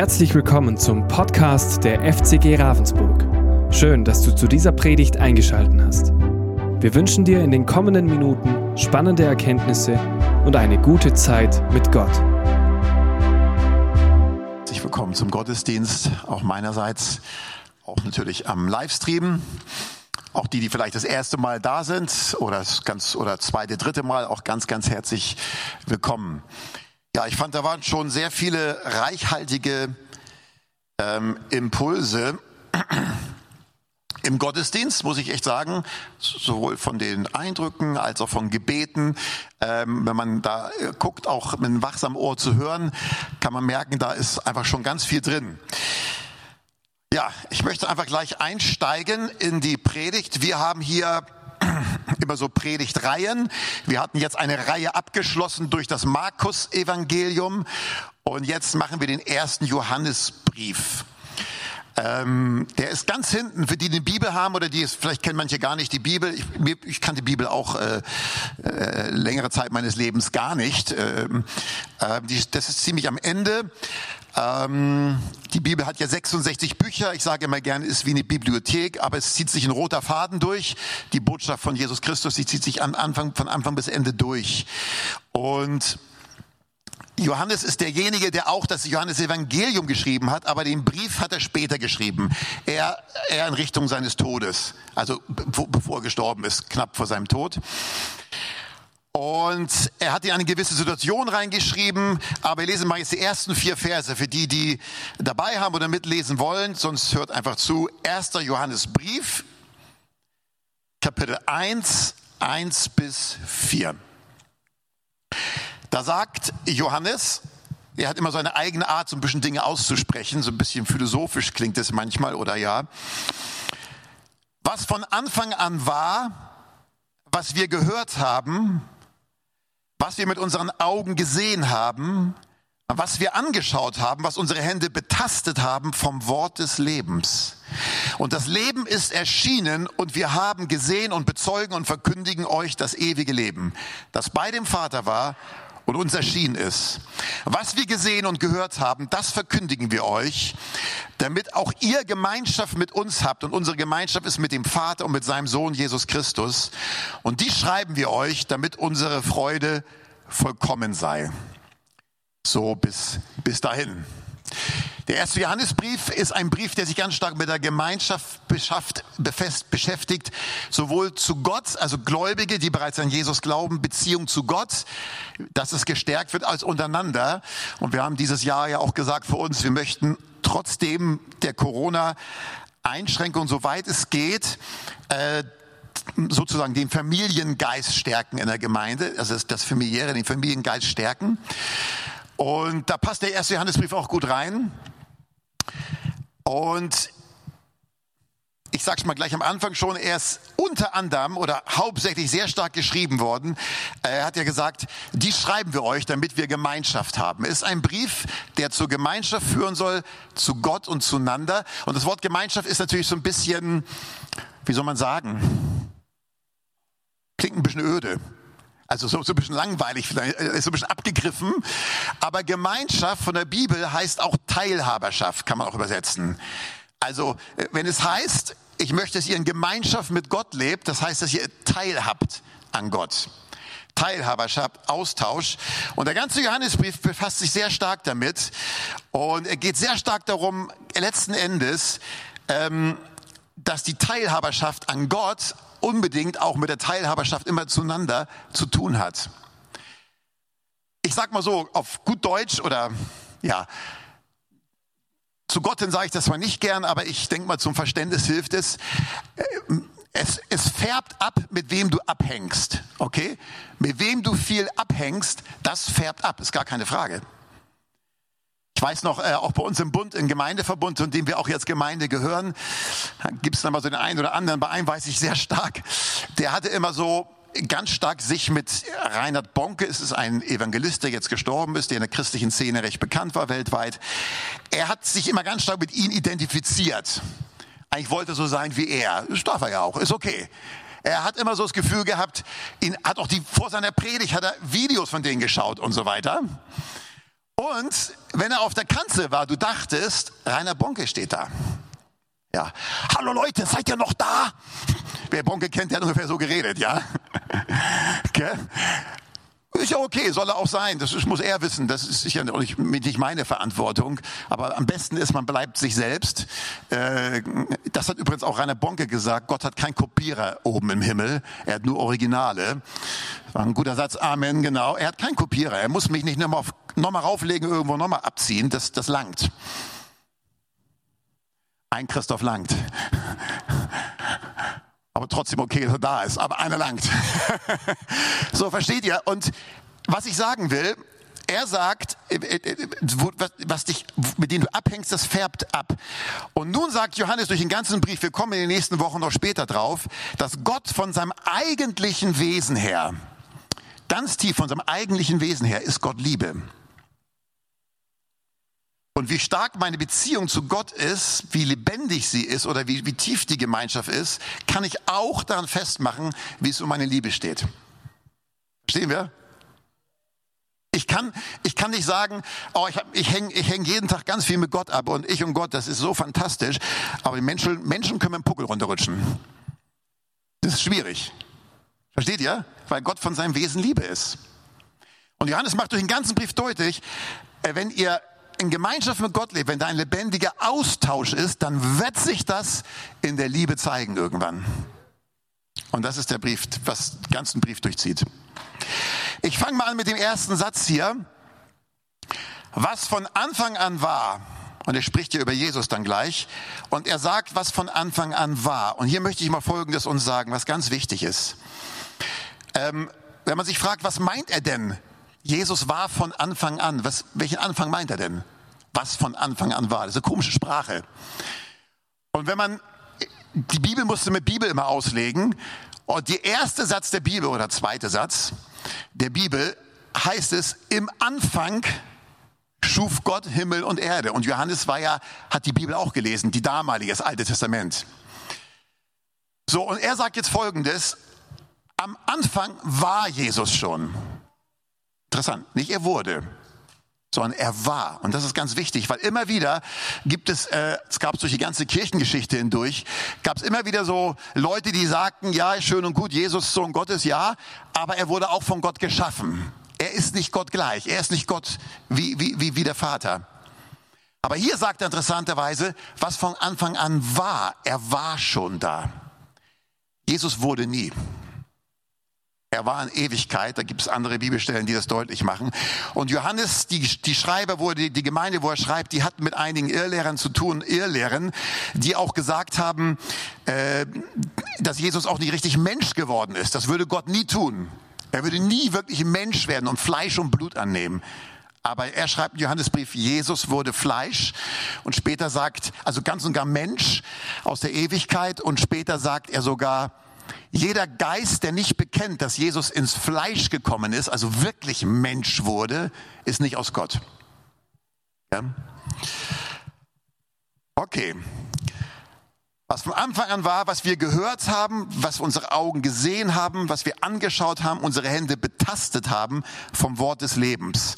Herzlich willkommen zum Podcast der FCG Ravensburg. Schön, dass du zu dieser Predigt eingeschaltet hast. Wir wünschen dir in den kommenden Minuten spannende Erkenntnisse und eine gute Zeit mit Gott. Herzlich willkommen zum Gottesdienst, auch meinerseits, auch natürlich am Livestream. Auch die, die vielleicht das erste Mal da sind oder das ganz oder zweite, dritte Mal, auch ganz, ganz herzlich willkommen. Ja, ich fand, da waren schon sehr viele reichhaltige ähm, Impulse im Gottesdienst, muss ich echt sagen, sowohl von den Eindrücken als auch von Gebeten. Ähm, wenn man da äh, guckt, auch mit einem wachsamen Ohr zu hören, kann man merken, da ist einfach schon ganz viel drin. Ja, ich möchte einfach gleich einsteigen in die Predigt. Wir haben hier immer so Predigtreihen. Wir hatten jetzt eine Reihe abgeschlossen durch das Markus-Evangelium und jetzt machen wir den ersten Johannesbrief. Ähm, der ist ganz hinten, für die die Bibel haben oder die, vielleicht kennen manche gar nicht die Bibel. Ich, ich kannte Bibel auch äh, äh, längere Zeit meines Lebens gar nicht. Ähm, äh, die, das ist ziemlich am Ende. Ähm, die Bibel hat ja 66 Bücher. Ich sage immer gerne, ist wie eine Bibliothek, aber es zieht sich ein roter Faden durch. Die Botschaft von Jesus Christus, die zieht sich an Anfang, von Anfang bis Ende durch. Und Johannes ist derjenige, der auch das Johannes Evangelium geschrieben hat, aber den Brief hat er später geschrieben. Er, er in Richtung seines Todes, also bevor er gestorben ist, knapp vor seinem Tod. Und er hat in eine gewisse Situation reingeschrieben, aber wir lesen mal jetzt die ersten vier Verse für die, die dabei haben oder mitlesen wollen, sonst hört einfach zu. 1. Johannesbrief, Kapitel 1, 1 bis 4. Da sagt Johannes, er hat immer so eine eigene Art, so ein bisschen Dinge auszusprechen, so ein bisschen philosophisch klingt es manchmal oder ja. Was von Anfang an war, was wir gehört haben, was wir mit unseren Augen gesehen haben, was wir angeschaut haben, was unsere Hände betastet haben vom Wort des Lebens. Und das Leben ist erschienen und wir haben gesehen und bezeugen und verkündigen euch das ewige Leben, das bei dem Vater war und uns erschienen ist. Was wir gesehen und gehört haben, das verkündigen wir euch, damit auch ihr Gemeinschaft mit uns habt. Und unsere Gemeinschaft ist mit dem Vater und mit seinem Sohn Jesus Christus. Und die schreiben wir euch, damit unsere Freude vollkommen sei. So bis, bis dahin. Der erste Johannesbrief ist ein Brief, der sich ganz stark mit der Gemeinschaft beschäftigt, sowohl zu Gott, also Gläubige, die bereits an Jesus glauben, Beziehung zu Gott, dass es gestärkt wird als untereinander. Und wir haben dieses Jahr ja auch gesagt für uns, wir möchten trotzdem der Corona-Einschränkung, soweit es geht, äh, sozusagen den Familiengeist stärken in der Gemeinde, also das Familiäre, den Familiengeist stärken. Und da passt der erste Johannesbrief auch gut rein. Und ich sage es mal gleich am Anfang schon, er ist unter anderem oder hauptsächlich sehr stark geschrieben worden. Er hat ja gesagt, die schreiben wir euch, damit wir Gemeinschaft haben. Es ist ein Brief, der zur Gemeinschaft führen soll, zu Gott und zueinander. Und das Wort Gemeinschaft ist natürlich so ein bisschen, wie soll man sagen, klingt ein bisschen öde. Also so, so ein bisschen langweilig, vielleicht, äh, so ein bisschen abgegriffen. Aber Gemeinschaft von der Bibel heißt auch Teilhaberschaft, kann man auch übersetzen. Also äh, wenn es heißt, ich möchte, dass ihr in Gemeinschaft mit Gott lebt, das heißt, dass ihr teilhabt an Gott. Teilhaberschaft, Austausch. Und der ganze Johannesbrief befasst sich sehr stark damit. Und er geht sehr stark darum, letzten Endes, ähm, dass die Teilhaberschaft an Gott unbedingt auch mit der Teilhaberschaft immer zueinander zu tun hat. Ich sag mal so, auf gut Deutsch oder ja, zu Gott sage ich das zwar nicht gern, aber ich denke mal, zum Verständnis hilft es. es. Es färbt ab, mit wem du abhängst, okay? Mit wem du viel abhängst, das färbt ab, ist gar keine Frage. Ich weiß noch, äh, auch bei uns im Bund, im Gemeindeverbund, zu dem wir auch jetzt Gemeinde gehören, gibt es dann mal so den einen oder anderen. Bei einem weiß ich sehr stark, der hatte immer so ganz stark sich mit Reinhard Bonke, es ist ein Evangelist, der jetzt gestorben ist, der in der christlichen Szene recht bekannt war weltweit. Er hat sich immer ganz stark mit ihm identifiziert. Eigentlich wollte er so sein wie er. Das darf er ja auch, ist okay. Er hat immer so das Gefühl gehabt, ihn hat auch die, vor seiner Predigt hat er Videos von denen geschaut und so weiter. Und wenn er auf der Kanzel war, du dachtest, Rainer Bonke steht da. Ja. Hallo Leute, seid ihr noch da? Wer Bonke kennt, der hat ungefähr so geredet, ja. Okay. Ist ja okay, soll er auch sein. Das ist, muss er wissen. Das ist sicher nicht, nicht meine Verantwortung. Aber am besten ist, man bleibt sich selbst. Äh, das hat übrigens auch Rainer Bonke gesagt. Gott hat kein Kopierer oben im Himmel. Er hat nur Originale. War ein guter Satz. Amen, genau. Er hat keinen Kopierer. Er muss mich nicht nochmal noch mal rauflegen, irgendwo nochmal abziehen. Das, das langt. Ein Christoph langt. Trotzdem okay, dass er da ist. Aber einer langt. so, versteht ihr? Und was ich sagen will, er sagt, äh, äh, was dich, mit dem du abhängst, das färbt ab. Und nun sagt Johannes durch den ganzen Brief, wir kommen in den nächsten Wochen noch später drauf, dass Gott von seinem eigentlichen Wesen her, ganz tief von seinem eigentlichen Wesen her, ist Gott Liebe. Und wie stark meine Beziehung zu Gott ist, wie lebendig sie ist oder wie, wie tief die Gemeinschaft ist, kann ich auch daran festmachen, wie es um meine Liebe steht. Verstehen wir? Ich kann, ich kann nicht sagen, oh, ich, ich hänge ich häng jeden Tag ganz viel mit Gott ab und ich und Gott, das ist so fantastisch. Aber die Menschen, Menschen können mit dem Puckel runterrutschen. Das ist schwierig. Versteht ihr? Weil Gott von seinem Wesen Liebe ist. Und Johannes macht durch den ganzen Brief deutlich, äh, wenn ihr in Gemeinschaft mit Gott lebt, wenn da ein lebendiger Austausch ist, dann wird sich das in der Liebe zeigen irgendwann. Und das ist der Brief, was den ganzen Brief durchzieht. Ich fange mal an mit dem ersten Satz hier. Was von Anfang an war, und er spricht hier über Jesus dann gleich, und er sagt, was von Anfang an war. Und hier möchte ich mal Folgendes uns sagen, was ganz wichtig ist. Ähm, wenn man sich fragt, was meint er denn Jesus war von Anfang an. Was, welchen Anfang meint er denn? Was von Anfang an war? Das ist eine komische Sprache. Und wenn man, die Bibel musste mit Bibel immer auslegen. Und der erste Satz der Bibel oder zweite Satz der Bibel heißt es, im Anfang schuf Gott Himmel und Erde. Und Johannes war ja, hat die Bibel auch gelesen, die damalige, das Alte Testament. So, und er sagt jetzt Folgendes. Am Anfang war Jesus schon. Interessant, nicht er wurde, sondern er war. Und das ist ganz wichtig, weil immer wieder gibt es, äh, es gab durch die ganze Kirchengeschichte hindurch, gab es immer wieder so Leute, die sagten, ja, schön und gut, Jesus Sohn Gottes, ja, aber er wurde auch von Gott geschaffen. Er ist nicht Gott gleich, er ist nicht Gott wie, wie, wie, wie der Vater. Aber hier sagt er interessanterweise, was von Anfang an war, er war schon da. Jesus wurde nie. Er war in Ewigkeit, da gibt es andere Bibelstellen, die das deutlich machen. Und Johannes, die, die Schreiber, wo die, die Gemeinde, wo er schreibt, die hat mit einigen Irrlehrern zu tun, Irrlehren, die auch gesagt haben, äh, dass Jesus auch nicht richtig Mensch geworden ist. Das würde Gott nie tun. Er würde nie wirklich Mensch werden und Fleisch und Blut annehmen. Aber er schreibt im Johannesbrief, Jesus wurde Fleisch und später sagt, also ganz und gar Mensch aus der Ewigkeit und später sagt er sogar, jeder Geist, der nicht bekennt, dass Jesus ins Fleisch gekommen ist, also wirklich Mensch wurde, ist nicht aus Gott. Ja? Okay. Was von Anfang an war, was wir gehört haben, was unsere Augen gesehen haben, was wir angeschaut haben, unsere Hände betastet haben vom Wort des Lebens.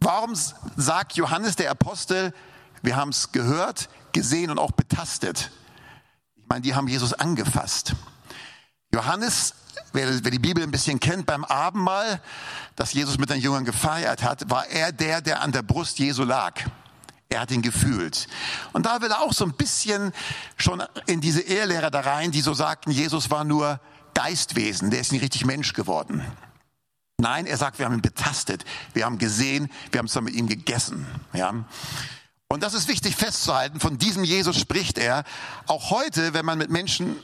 Warum sagt Johannes der Apostel, wir haben es gehört, gesehen und auch betastet? Ich meine, die haben Jesus angefasst. Johannes, wer, wer die Bibel ein bisschen kennt, beim Abendmahl, das Jesus mit den Jüngern gefeiert hat, war er der, der an der Brust Jesu lag. Er hat ihn gefühlt. Und da will er auch so ein bisschen schon in diese Ehelehrer da rein, die so sagten, Jesus war nur Geistwesen, der ist nicht richtig Mensch geworden. Nein, er sagt, wir haben ihn betastet, wir haben gesehen, wir haben zusammen mit ihm gegessen. Ja. Und das ist wichtig festzuhalten. Von diesem Jesus spricht er. Auch heute, wenn man mit Menschen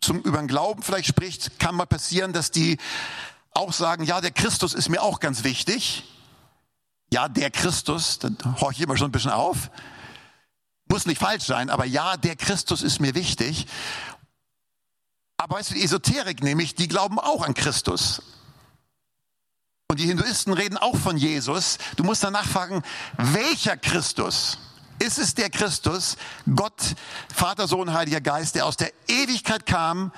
zum, über den Glauben vielleicht spricht, kann mal passieren, dass die auch sagen, ja, der Christus ist mir auch ganz wichtig. Ja, der Christus, dann horche ich immer schon ein bisschen auf. Muss nicht falsch sein, aber ja, der Christus ist mir wichtig. Aber weißt du, die Esoterik nämlich, die glauben auch an Christus. Und die Hinduisten reden auch von Jesus. Du musst danach fragen, welcher Christus? Ist es der Christus, Gott, Vater, Sohn, Heiliger Geist, der aus der Ewigkeit kam,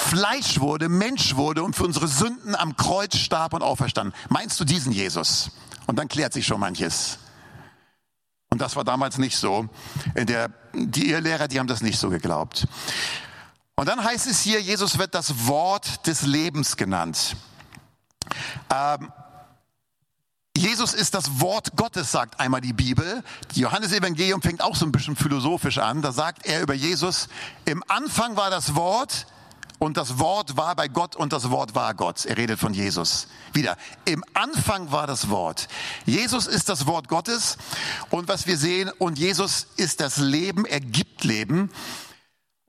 Fleisch wurde, Mensch wurde und für unsere Sünden am Kreuz starb und auferstanden. Meinst du diesen Jesus? Und dann klärt sich schon manches. Und das war damals nicht so. Der, die Irrlehrer, die haben das nicht so geglaubt. Und dann heißt es hier, Jesus wird das Wort des Lebens genannt. Ähm, Jesus ist das Wort Gottes, sagt einmal die Bibel. Die Johannesevangelium fängt auch so ein bisschen philosophisch an. Da sagt er über Jesus, im Anfang war das Wort und das Wort war bei Gott und das Wort war Gott. Er redet von Jesus. Wieder, im Anfang war das Wort. Jesus ist das Wort Gottes und was wir sehen, und Jesus ist das Leben, er gibt Leben.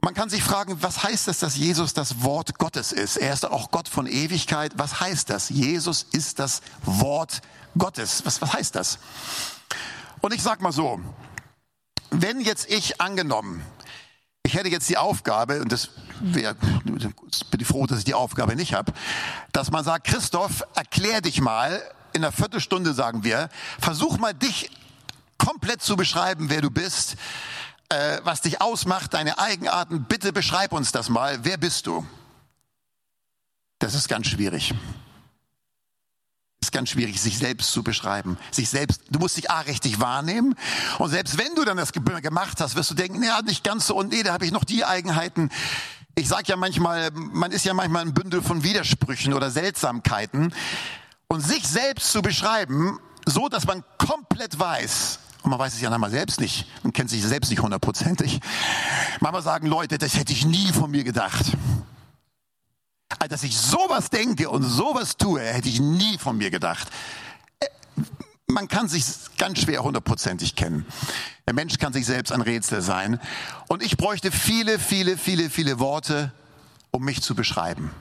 Man kann sich fragen, was heißt das, dass Jesus das Wort Gottes ist? Er ist auch Gott von Ewigkeit. Was heißt das? Jesus ist das Wort Gottes. Was, was heißt das? Und ich sag mal so, wenn jetzt ich angenommen, ich hätte jetzt die Aufgabe, und das wäre, bin ich froh, dass ich die Aufgabe nicht habe, dass man sagt, Christoph, erklär dich mal, in einer Viertelstunde sagen wir, versuch mal dich komplett zu beschreiben, wer du bist äh, was dich ausmacht, deine Eigenarten. Bitte beschreib uns das mal. Wer bist du? Das ist ganz schwierig. Es ist ganz schwierig, sich selbst zu beschreiben. Sich selbst, du musst dich A richtig wahrnehmen. Und selbst wenn du dann das gemacht hast, wirst du denken, ja, nicht ganz so und nee, da habe ich noch die Eigenheiten. Ich sage ja manchmal, man ist ja manchmal ein Bündel von Widersprüchen oder Seltsamkeiten. Und sich selbst zu beschreiben, so dass man komplett weiß, man weiß es ja einmal selbst nicht. Man kennt sich selbst nicht hundertprozentig. Manchmal sagen Leute, das hätte ich nie von mir gedacht. Also, dass ich sowas denke und sowas tue, hätte ich nie von mir gedacht. Äh, man kann sich ganz schwer hundertprozentig kennen. Der Mensch kann sich selbst ein Rätsel sein. Und ich bräuchte viele, viele, viele, viele Worte, um mich zu beschreiben.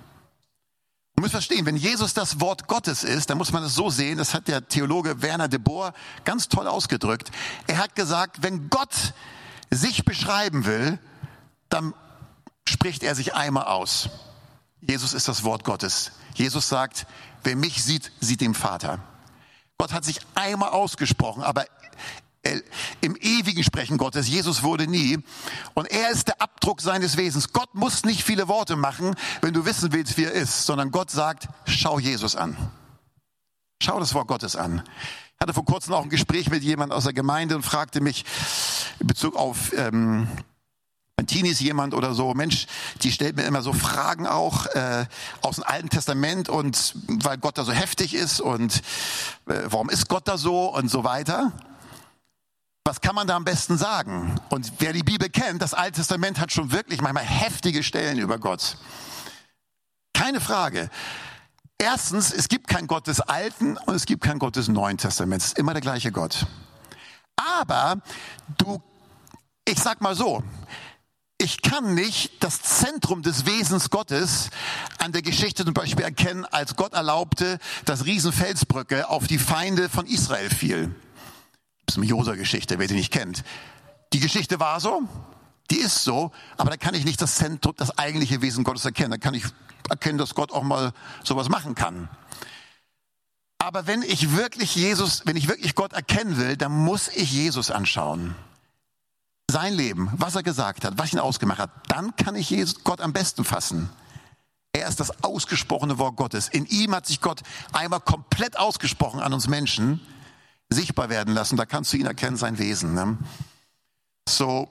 Du musst verstehen, wenn Jesus das Wort Gottes ist, dann muss man es so sehen, das hat der Theologe Werner de Boer ganz toll ausgedrückt. Er hat gesagt, wenn Gott sich beschreiben will, dann spricht er sich einmal aus. Jesus ist das Wort Gottes. Jesus sagt, wer mich sieht, sieht den Vater. Gott hat sich einmal ausgesprochen, aber im ewigen Sprechen Gottes. Jesus wurde nie. Und er ist der Abdruck seines Wesens. Gott muss nicht viele Worte machen, wenn du wissen willst, wie er ist, sondern Gott sagt, schau Jesus an. Schau das Wort Gottes an. Ich hatte vor kurzem auch ein Gespräch mit jemand aus der Gemeinde und fragte mich in Bezug auf ähm, Teenies jemand oder so, Mensch, die stellt mir immer so Fragen auch äh, aus dem Alten Testament und weil Gott da so heftig ist und äh, warum ist Gott da so und so weiter was kann man da am besten sagen? Und wer die Bibel kennt, das Alte Testament hat schon wirklich manchmal heftige Stellen über Gott. Keine Frage. Erstens, es gibt kein Gott des Alten und es gibt kein Gott des Neuen Testaments. Es ist immer der gleiche Gott. Aber du, ich sag mal so, ich kann nicht das Zentrum des Wesens Gottes an der Geschichte zum Beispiel erkennen, als Gott erlaubte, dass Riesenfelsbrücke auf die Feinde von Israel fiel. Eine Josa-Geschichte, wer sie nicht kennt. Die Geschichte war so, die ist so, aber da kann ich nicht das Zentrum, das eigentliche Wesen Gottes erkennen. Da kann ich erkennen, dass Gott auch mal sowas machen kann. Aber wenn ich wirklich Jesus, wenn ich wirklich Gott erkennen will, dann muss ich Jesus anschauen. Sein Leben, was er gesagt hat, was ihn ausgemacht hat, dann kann ich Jesus, Gott am besten fassen. Er ist das ausgesprochene Wort Gottes. In ihm hat sich Gott einmal komplett ausgesprochen an uns Menschen sichtbar werden lassen. Da kannst du ihn erkennen, sein Wesen. Ne? So,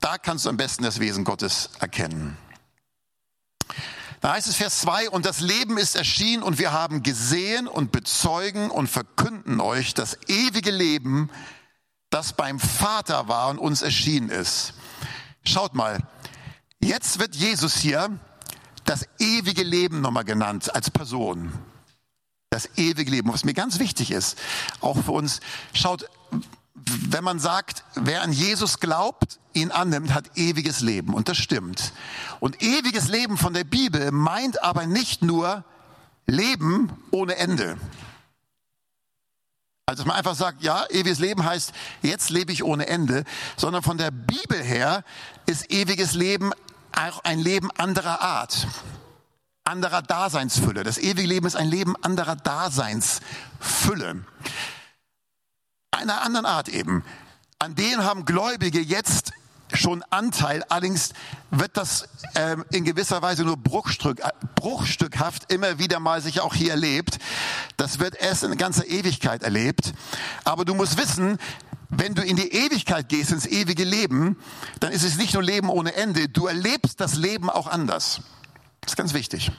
da kannst du am besten das Wesen Gottes erkennen. Da heißt es Vers 2, und das Leben ist erschienen und wir haben gesehen und bezeugen und verkünden euch das ewige Leben, das beim Vater war und uns erschienen ist. Schaut mal, jetzt wird Jesus hier das ewige Leben nochmal genannt als Person das ewige Leben. Was mir ganz wichtig ist, auch für uns, schaut, wenn man sagt, wer an Jesus glaubt, ihn annimmt, hat ewiges Leben. Und das stimmt. Und ewiges Leben von der Bibel meint aber nicht nur Leben ohne Ende. Also dass man einfach sagt, ja, ewiges Leben heißt, jetzt lebe ich ohne Ende, sondern von der Bibel her ist ewiges Leben auch ein Leben anderer Art anderer Daseinsfülle. Das ewige Leben ist ein Leben anderer Daseinsfülle. Einer anderen Art eben. An denen haben Gläubige jetzt schon Anteil, allerdings wird das äh, in gewisser Weise nur Bruchstück, bruchstückhaft immer wieder mal sich auch hier erlebt. Das wird erst in ganzer Ewigkeit erlebt. Aber du musst wissen, wenn du in die Ewigkeit gehst, ins ewige Leben, dann ist es nicht nur Leben ohne Ende, du erlebst das Leben auch anders. Das ist ganz wichtig.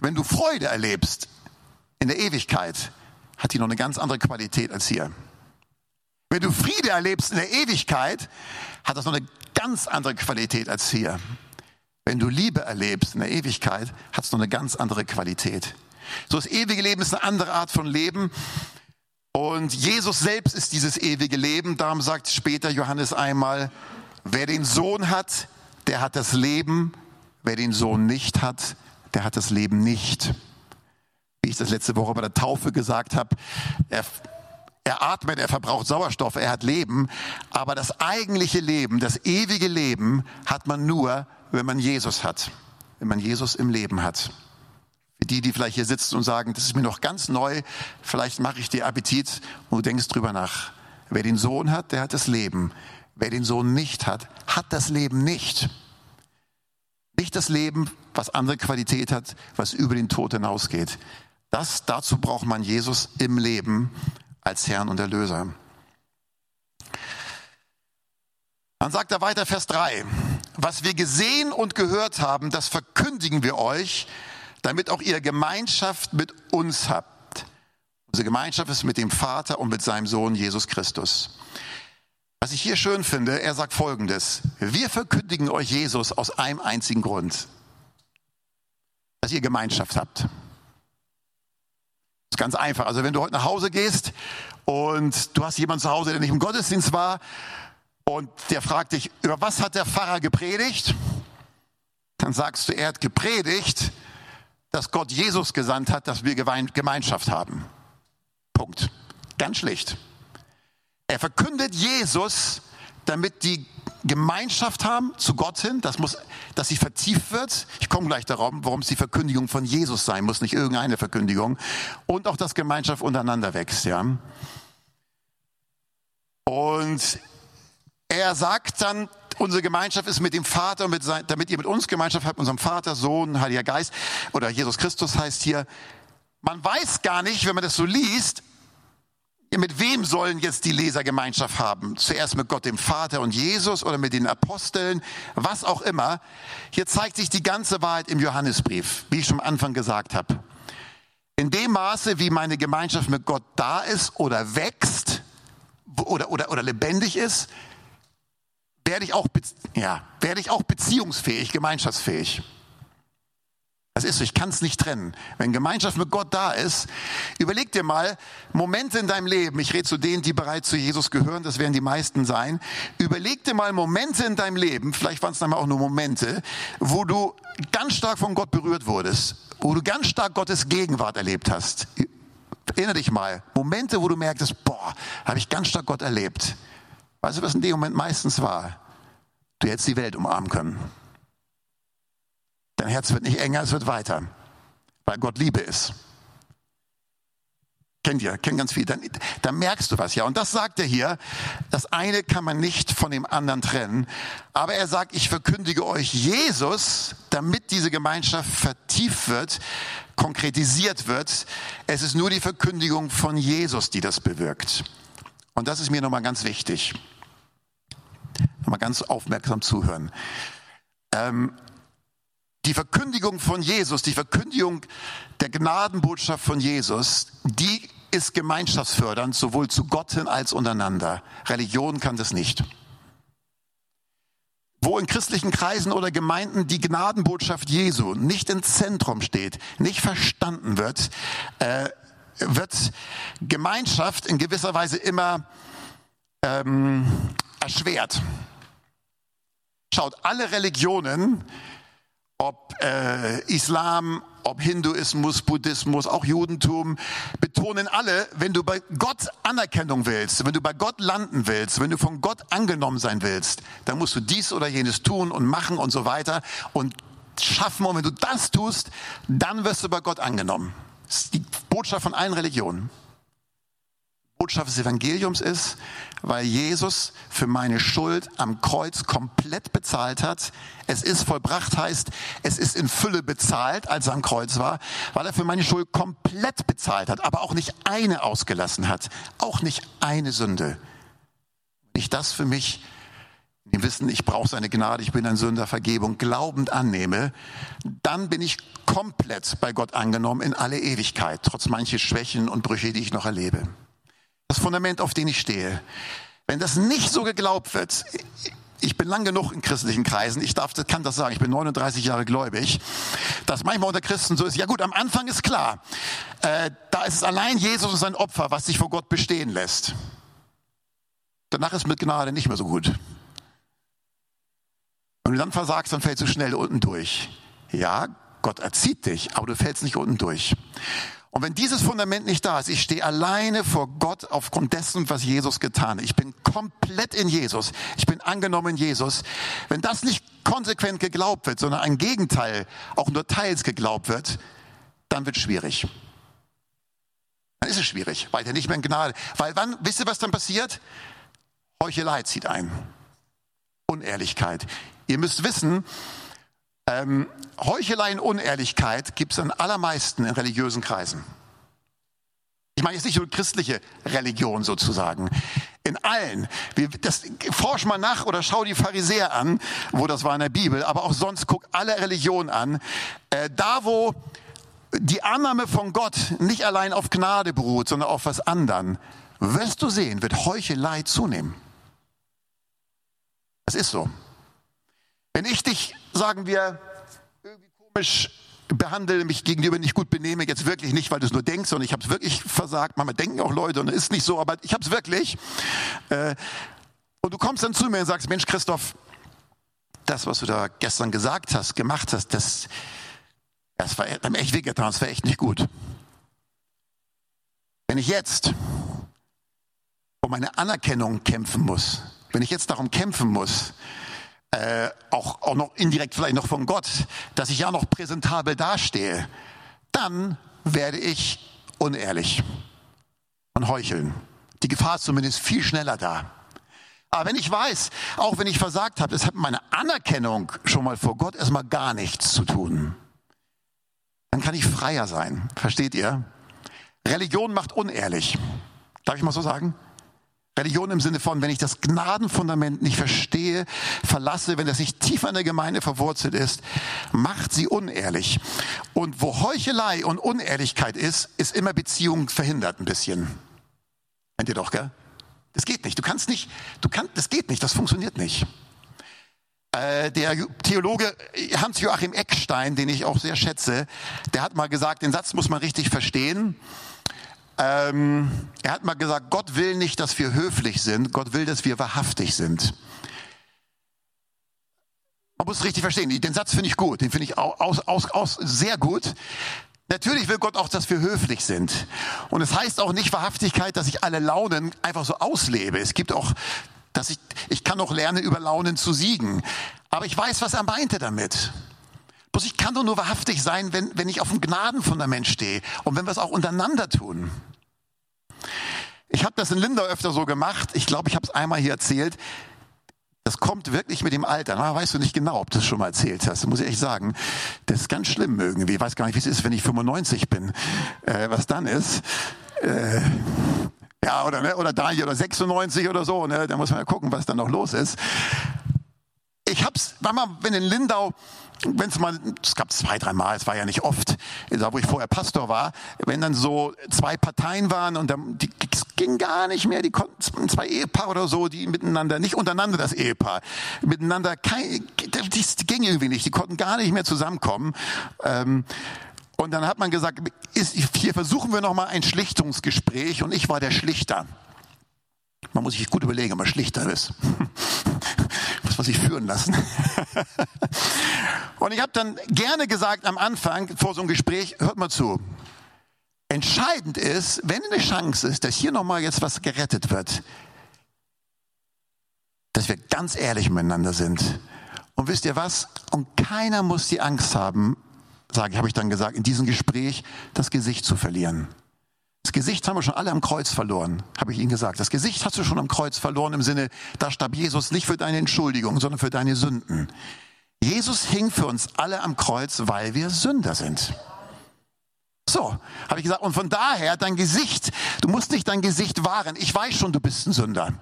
Wenn du Freude erlebst in der Ewigkeit, hat die noch eine ganz andere Qualität als hier. Wenn du Friede erlebst in der Ewigkeit, hat das noch eine ganz andere Qualität als hier. Wenn du Liebe erlebst in der Ewigkeit, hat es noch eine ganz andere Qualität. So das ewige Leben ist eine andere Art von Leben. Und Jesus selbst ist dieses ewige Leben. Darum sagt später Johannes einmal, wer den Sohn hat, der hat das Leben. Wer den Sohn nicht hat, der hat das Leben nicht. Wie ich das letzte Woche bei der Taufe gesagt habe, er er atmet, er verbraucht Sauerstoff, er hat Leben. Aber das eigentliche Leben, das ewige Leben hat man nur, wenn man Jesus hat. Wenn man Jesus im Leben hat. Für die, die vielleicht hier sitzen und sagen, das ist mir noch ganz neu, vielleicht mache ich dir Appetit und du denkst drüber nach. Wer den Sohn hat, der hat das Leben. Wer den Sohn nicht hat, hat das Leben nicht. Nicht das Leben, was andere Qualität hat, was über den Tod hinausgeht. Das, dazu braucht man Jesus im Leben als Herrn und Erlöser. Dann sagt er weiter, Vers 3, was wir gesehen und gehört haben, das verkündigen wir euch, damit auch ihr Gemeinschaft mit uns habt. Unsere Gemeinschaft ist mit dem Vater und mit seinem Sohn Jesus Christus. Was ich hier schön finde, er sagt Folgendes. Wir verkündigen euch Jesus aus einem einzigen Grund. Dass ihr Gemeinschaft habt ist ganz einfach. Also wenn du heute nach Hause gehst und du hast jemanden zu Hause, der nicht im Gottesdienst war und der fragt dich, über was hat der Pfarrer gepredigt? Dann sagst du, er hat gepredigt, dass Gott Jesus gesandt hat, dass wir Gemeinschaft haben. Punkt. Ganz schlicht. Er verkündet Jesus, damit die Gemeinschaft haben zu Gott hin, das muss, dass sie vertieft wird. Ich komme gleich darauf, warum es die Verkündigung von Jesus sein muss, nicht irgendeine Verkündigung. Und auch, dass Gemeinschaft untereinander wächst, ja. Und er sagt dann, unsere Gemeinschaft ist mit dem Vater, mit sein, damit ihr mit uns Gemeinschaft habt, unserem Vater, Sohn, Heiliger Geist oder Jesus Christus heißt hier. Man weiß gar nicht, wenn man das so liest, mit wem sollen jetzt die Leser Gemeinschaft haben? Zuerst mit Gott, dem Vater und Jesus oder mit den Aposteln, was auch immer. Hier zeigt sich die ganze Wahrheit im Johannesbrief, wie ich schon am Anfang gesagt habe. In dem Maße, wie meine Gemeinschaft mit Gott da ist oder wächst oder, oder, oder lebendig ist, werde ich auch, ja, werde ich auch beziehungsfähig, gemeinschaftsfähig. Das ist so, ich kann es nicht trennen. Wenn Gemeinschaft mit Gott da ist, überleg dir mal Momente in deinem Leben, ich rede zu denen, die bereits zu Jesus gehören, das werden die meisten sein, überleg dir mal Momente in deinem Leben, vielleicht waren es dann auch nur Momente, wo du ganz stark von Gott berührt wurdest, wo du ganz stark Gottes Gegenwart erlebt hast. Erinnere dich mal, Momente, wo du merktest, boah, habe ich ganz stark Gott erlebt. Weißt du, was in dem Moment meistens war? Du hättest die Welt umarmen können. Dein Herz wird nicht enger, es wird weiter, weil Gott Liebe ist. Kennt ihr, kennt ganz viel. Dann, dann merkst du was, ja. Und das sagt er hier. Das eine kann man nicht von dem anderen trennen. Aber er sagt, ich verkündige euch Jesus, damit diese Gemeinschaft vertieft wird, konkretisiert wird. Es ist nur die Verkündigung von Jesus, die das bewirkt. Und das ist mir nochmal ganz wichtig. Nochmal ganz aufmerksam zuhören. Ähm, die Verkündigung von Jesus, die Verkündigung der Gnadenbotschaft von Jesus, die ist gemeinschaftsfördernd, sowohl zu Gott hin als untereinander. Religion kann das nicht. Wo in christlichen Kreisen oder Gemeinden die Gnadenbotschaft Jesu nicht im Zentrum steht, nicht verstanden wird, äh, wird Gemeinschaft in gewisser Weise immer ähm, erschwert. Schaut, alle Religionen ob äh, Islam, ob Hinduismus, Buddhismus, auch Judentum, betonen alle, wenn du bei Gott Anerkennung willst, wenn du bei Gott landen willst, wenn du von Gott angenommen sein willst, dann musst du dies oder jenes tun und machen und so weiter und schaffen. Und wenn du das tust, dann wirst du bei Gott angenommen. Das ist die Botschaft von allen Religionen. Botschaft des Evangeliums ist, weil Jesus für meine Schuld am Kreuz komplett bezahlt hat. Es ist vollbracht heißt, es ist in Fülle bezahlt, als er am Kreuz war, weil er für meine Schuld komplett bezahlt hat, aber auch nicht eine ausgelassen hat, auch nicht eine Sünde. Ich das für mich im Wissen, ich brauche seine Gnade, ich bin ein Sünder, Vergebung, glaubend annehme, dann bin ich komplett bei Gott angenommen in alle Ewigkeit, trotz mancher Schwächen und Brüche, die ich noch erlebe das Fundament, auf dem ich stehe. Wenn das nicht so geglaubt wird, ich bin lang genug in christlichen Kreisen, ich darf, kann das sagen, ich bin 39 Jahre gläubig, dass manchmal unter Christen so ist, ja gut, am Anfang ist klar, äh, da ist es allein Jesus und sein Opfer, was sich vor Gott bestehen lässt. Danach ist mit Gnade nicht mehr so gut. Wenn du dann versagst, dann fällst du schnell unten durch. Ja, Gott erzieht dich, aber du fällst nicht unten durch. Und wenn dieses Fundament nicht da ist, ich stehe alleine vor Gott aufgrund dessen, was Jesus getan hat. Ich bin komplett in Jesus. Ich bin angenommen in Jesus. Wenn das nicht konsequent geglaubt wird, sondern ein Gegenteil auch nur teils geglaubt wird, dann wird es schwierig. Dann ist es schwierig, weil der nicht mehr in Gnade. Weil wann, wisst ihr, was dann passiert? Heuchelei zieht ein. Unehrlichkeit. Ihr müsst wissen, ähm, Heuchelei und Unehrlichkeit gibt es am allermeisten in religiösen Kreisen. Ich meine jetzt nicht nur christliche Religion sozusagen. In allen. Das, forsch mal nach oder schau die Pharisäer an, wo das war in der Bibel, aber auch sonst guck alle Religionen an. Äh, da, wo die Annahme von Gott nicht allein auf Gnade beruht, sondern auf was anderen, wirst du sehen, wird Heuchelei zunehmen. Es ist so. Wenn ich dich, sagen wir, irgendwie komisch behandle, mich gegenüber nicht gut benehme, jetzt wirklich nicht, weil du es nur denkst, sondern ich habe es wirklich versagt. Manchmal denken auch Leute und es ist nicht so, aber ich habe es wirklich. Äh, und du kommst dann zu mir und sagst, Mensch, Christoph, das, was du da gestern gesagt hast, gemacht hast, das, das war mir echt wehgetan, das war echt nicht gut. Wenn ich jetzt um meine Anerkennung kämpfen muss, wenn ich jetzt darum kämpfen muss, äh, auch, auch noch indirekt vielleicht noch von Gott, dass ich ja noch präsentabel dastehe, dann werde ich unehrlich und heucheln. Die Gefahr ist zumindest viel schneller da. Aber wenn ich weiß, auch wenn ich versagt habe, es hat meine Anerkennung schon mal vor Gott erstmal gar nichts zu tun, dann kann ich freier sein. Versteht ihr? Religion macht unehrlich. Darf ich mal so sagen? Religion im Sinne von, wenn ich das Gnadenfundament nicht verstehe, verlasse, wenn das nicht tief an der Gemeinde verwurzelt ist, macht sie unehrlich. Und wo Heuchelei und Unehrlichkeit ist, ist immer Beziehung verhindert ein bisschen. Kennt ihr doch, gell? Das geht nicht. Du kannst nicht, du kannst, das geht nicht, das funktioniert nicht. Äh, der Theologe Hans-Joachim Eckstein, den ich auch sehr schätze, der hat mal gesagt, den Satz muss man richtig verstehen. Ähm, er hat mal gesagt, Gott will nicht, dass wir höflich sind, Gott will, dass wir wahrhaftig sind. Man muss es richtig verstehen. Den Satz finde ich gut, den finde ich aus, aus, aus, sehr gut. Natürlich will Gott auch, dass wir höflich sind. Und es heißt auch nicht Wahrhaftigkeit, dass ich alle Launen einfach so auslebe. Es gibt auch, dass ich, ich kann auch lernen, über Launen zu siegen. Aber ich weiß, was er meinte damit. Bloß ich kann doch nur wahrhaftig sein, wenn, wenn ich auf dem Gnadenfundament stehe und wenn wir es auch untereinander tun. Ich habe das in Linda öfter so gemacht. Ich glaube, ich habe es einmal hier erzählt. Das kommt wirklich mit dem Alter. Na, weißt du nicht genau, ob du es schon mal erzählt hast. Das muss ich echt sagen. Das ist ganz schlimm irgendwie. Ich weiß gar nicht, wie es ist, wenn ich 95 bin. Äh, was dann ist. Äh, ja, oder, ne, oder Daniel oder 96 oder so. Ne? Da muss man ja gucken, was dann noch los ist. Ich hab's, war mal, wenn in Lindau wenn es mal, es gab zwei, drei Mal, es war ja nicht oft, da wo ich vorher Pastor war, wenn dann so zwei Parteien waren und dann, die, es ging gar nicht mehr, die konnten zwei Ehepaare oder so, die miteinander, nicht untereinander das Ehepaar, miteinander, kein, die ging irgendwie nicht, die konnten gar nicht mehr zusammenkommen. Ähm, und dann hat man gesagt, ist, hier versuchen wir nochmal ein Schlichtungsgespräch und ich war der Schlichter. Man muss sich gut überlegen, ob man schlichter ist. Muss man sich führen lassen. Und ich habe dann gerne gesagt am Anfang vor so einem Gespräch, hört mal zu. Entscheidend ist, wenn eine Chance ist, dass hier nochmal jetzt was gerettet wird, dass wir ganz ehrlich miteinander sind. Und wisst ihr was? Und keiner muss die Angst haben, sage ich, habe ich dann gesagt, in diesem Gespräch das Gesicht zu verlieren. Das Gesicht haben wir schon alle am Kreuz verloren, habe ich Ihnen gesagt. Das Gesicht hast du schon am Kreuz verloren im Sinne, da starb Jesus nicht für deine Entschuldigung, sondern für deine Sünden. Jesus hing für uns alle am Kreuz, weil wir Sünder sind. So, habe ich gesagt. Und von daher, dein Gesicht, du musst nicht dein Gesicht wahren. Ich weiß schon, du bist ein Sünder.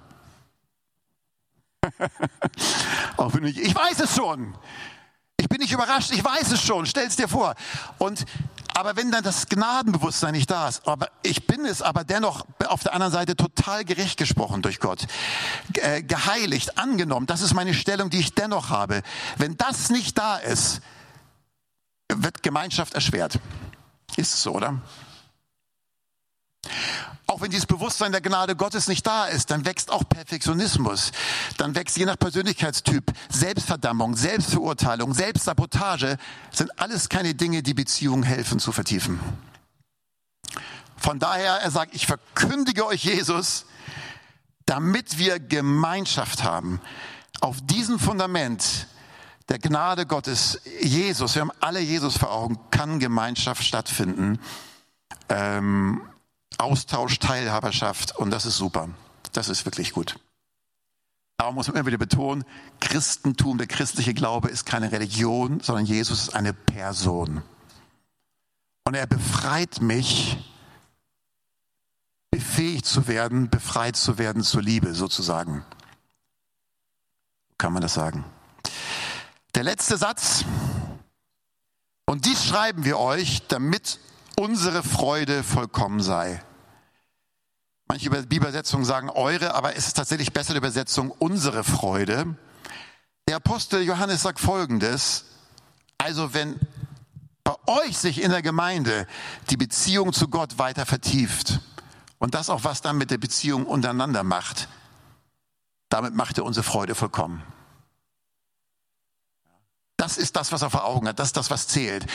Auch wenn ich, ich weiß es schon. Ich bin nicht überrascht, ich weiß es schon, stell es dir vor. Und aber wenn dann das Gnadenbewusstsein nicht da ist, aber ich bin es aber dennoch auf der anderen Seite total gerecht gesprochen durch Gott, äh, geheiligt, angenommen, das ist meine Stellung, die ich dennoch habe. Wenn das nicht da ist, wird Gemeinschaft erschwert. Ist es so, oder? Auch wenn dieses Bewusstsein der Gnade Gottes nicht da ist, dann wächst auch Perfektionismus. Dann wächst je nach Persönlichkeitstyp Selbstverdammung, Selbstverurteilung, Selbstsabotage. Sind alles keine Dinge, die Beziehungen helfen zu vertiefen. Von daher, er sagt, ich verkündige euch Jesus, damit wir Gemeinschaft haben. Auf diesem Fundament der Gnade Gottes, Jesus, wir haben alle Jesus vor Augen, kann Gemeinschaft stattfinden. Ähm, Austausch, Teilhaberschaft und das ist super. Das ist wirklich gut. Aber muss man immer wieder betonen, Christentum, der christliche Glaube ist keine Religion, sondern Jesus ist eine Person. Und er befreit mich, befähigt zu werden, befreit zu werden zur Liebe sozusagen. Kann man das sagen? Der letzte Satz. Und dies schreiben wir euch, damit unsere Freude vollkommen sei. Manche Bibelübersetzungen sagen eure, aber es ist tatsächlich besser die Übersetzung unsere Freude. Der Apostel Johannes sagt Folgendes. Also wenn bei euch sich in der Gemeinde die Beziehung zu Gott weiter vertieft und das auch was dann mit der Beziehung untereinander macht, damit macht er unsere Freude vollkommen. Das ist das, was er vor Augen hat. Das ist das, was zählt.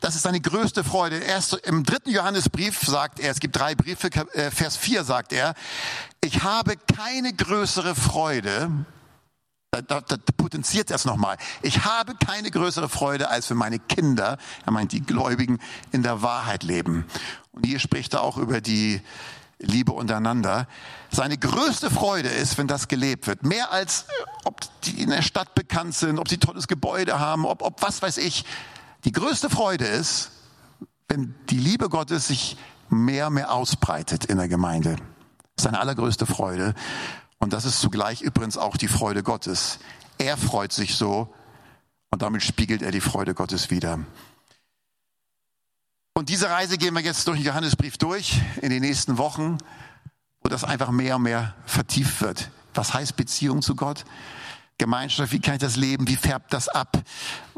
Das ist seine größte Freude. Erst im dritten Johannesbrief sagt er, es gibt drei Briefe, äh, Vers 4 sagt er, ich habe keine größere Freude, da, da, da potenziert er es nochmal. Ich habe keine größere Freude, als wenn meine Kinder, er meint die Gläubigen, in der Wahrheit leben. Und hier spricht er auch über die Liebe untereinander. Seine größte Freude ist, wenn das gelebt wird. Mehr als, ob die in der Stadt bekannt sind, ob sie tolles Gebäude haben, ob, ob was weiß ich. Die größte Freude ist, wenn die Liebe Gottes sich mehr mehr ausbreitet in der Gemeinde. Seine allergrößte Freude. Und das ist zugleich übrigens auch die Freude Gottes. Er freut sich so und damit spiegelt er die Freude Gottes wieder. Und diese Reise gehen wir jetzt durch den Johannesbrief durch in den nächsten Wochen, wo das einfach mehr und mehr vertieft wird. Was heißt Beziehung zu Gott? Gemeinschaft, wie kann ich das leben? Wie färbt das ab?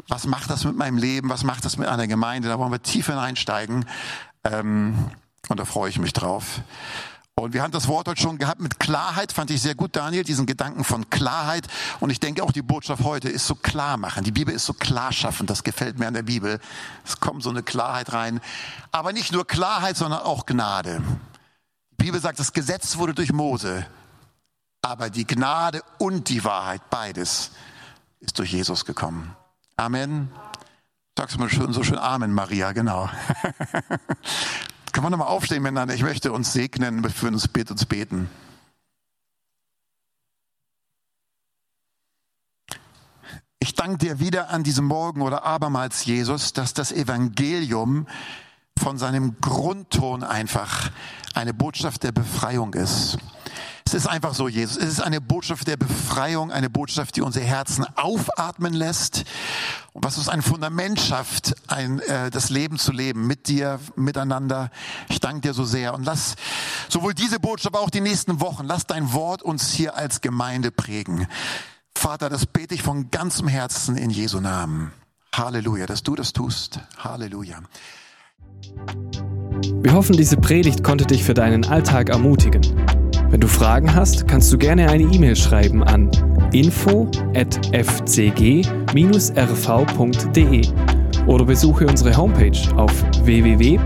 Was macht das mit meinem Leben? Was macht das mit einer Gemeinde? Da wollen wir tief hineinsteigen. Ähm, und da freue ich mich drauf. Und wir haben das Wort heute schon gehabt mit Klarheit, fand ich sehr gut, Daniel, diesen Gedanken von Klarheit. Und ich denke auch die Botschaft heute ist so klar machen. Die Bibel ist so klar schaffen. Das gefällt mir an der Bibel. Es kommt so eine Klarheit rein. Aber nicht nur Klarheit, sondern auch Gnade. Die Bibel sagt, das Gesetz wurde durch Mose. Aber die Gnade und die Wahrheit, beides, ist durch Jesus gekommen. Amen. Sagst du mal schön, so schön Amen, Maria, genau. Können wir nochmal aufstehen miteinander? Ich möchte uns segnen, für uns beten, uns beten. Ich danke dir wieder an diesem Morgen oder abermals, Jesus, dass das Evangelium von seinem Grundton einfach eine Botschaft der Befreiung ist. Es ist einfach so, Jesus. Es ist eine Botschaft der Befreiung, eine Botschaft, die unsere Herzen aufatmen lässt und was uns ein Fundament schafft, ein, äh, das Leben zu leben mit dir, miteinander. Ich danke dir so sehr und lass sowohl diese Botschaft, aber auch die nächsten Wochen, lass dein Wort uns hier als Gemeinde prägen. Vater, das bete ich von ganzem Herzen in Jesu Namen. Halleluja, dass du das tust. Halleluja. Wir hoffen, diese Predigt konnte dich für deinen Alltag ermutigen. Wenn du Fragen hast, kannst du gerne eine E-Mail schreiben an info@fcg-rv.de oder besuche unsere Homepage auf www.fcg-rv.de.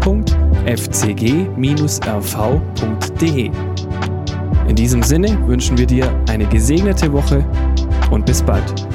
In diesem Sinne wünschen wir dir eine gesegnete Woche und bis bald.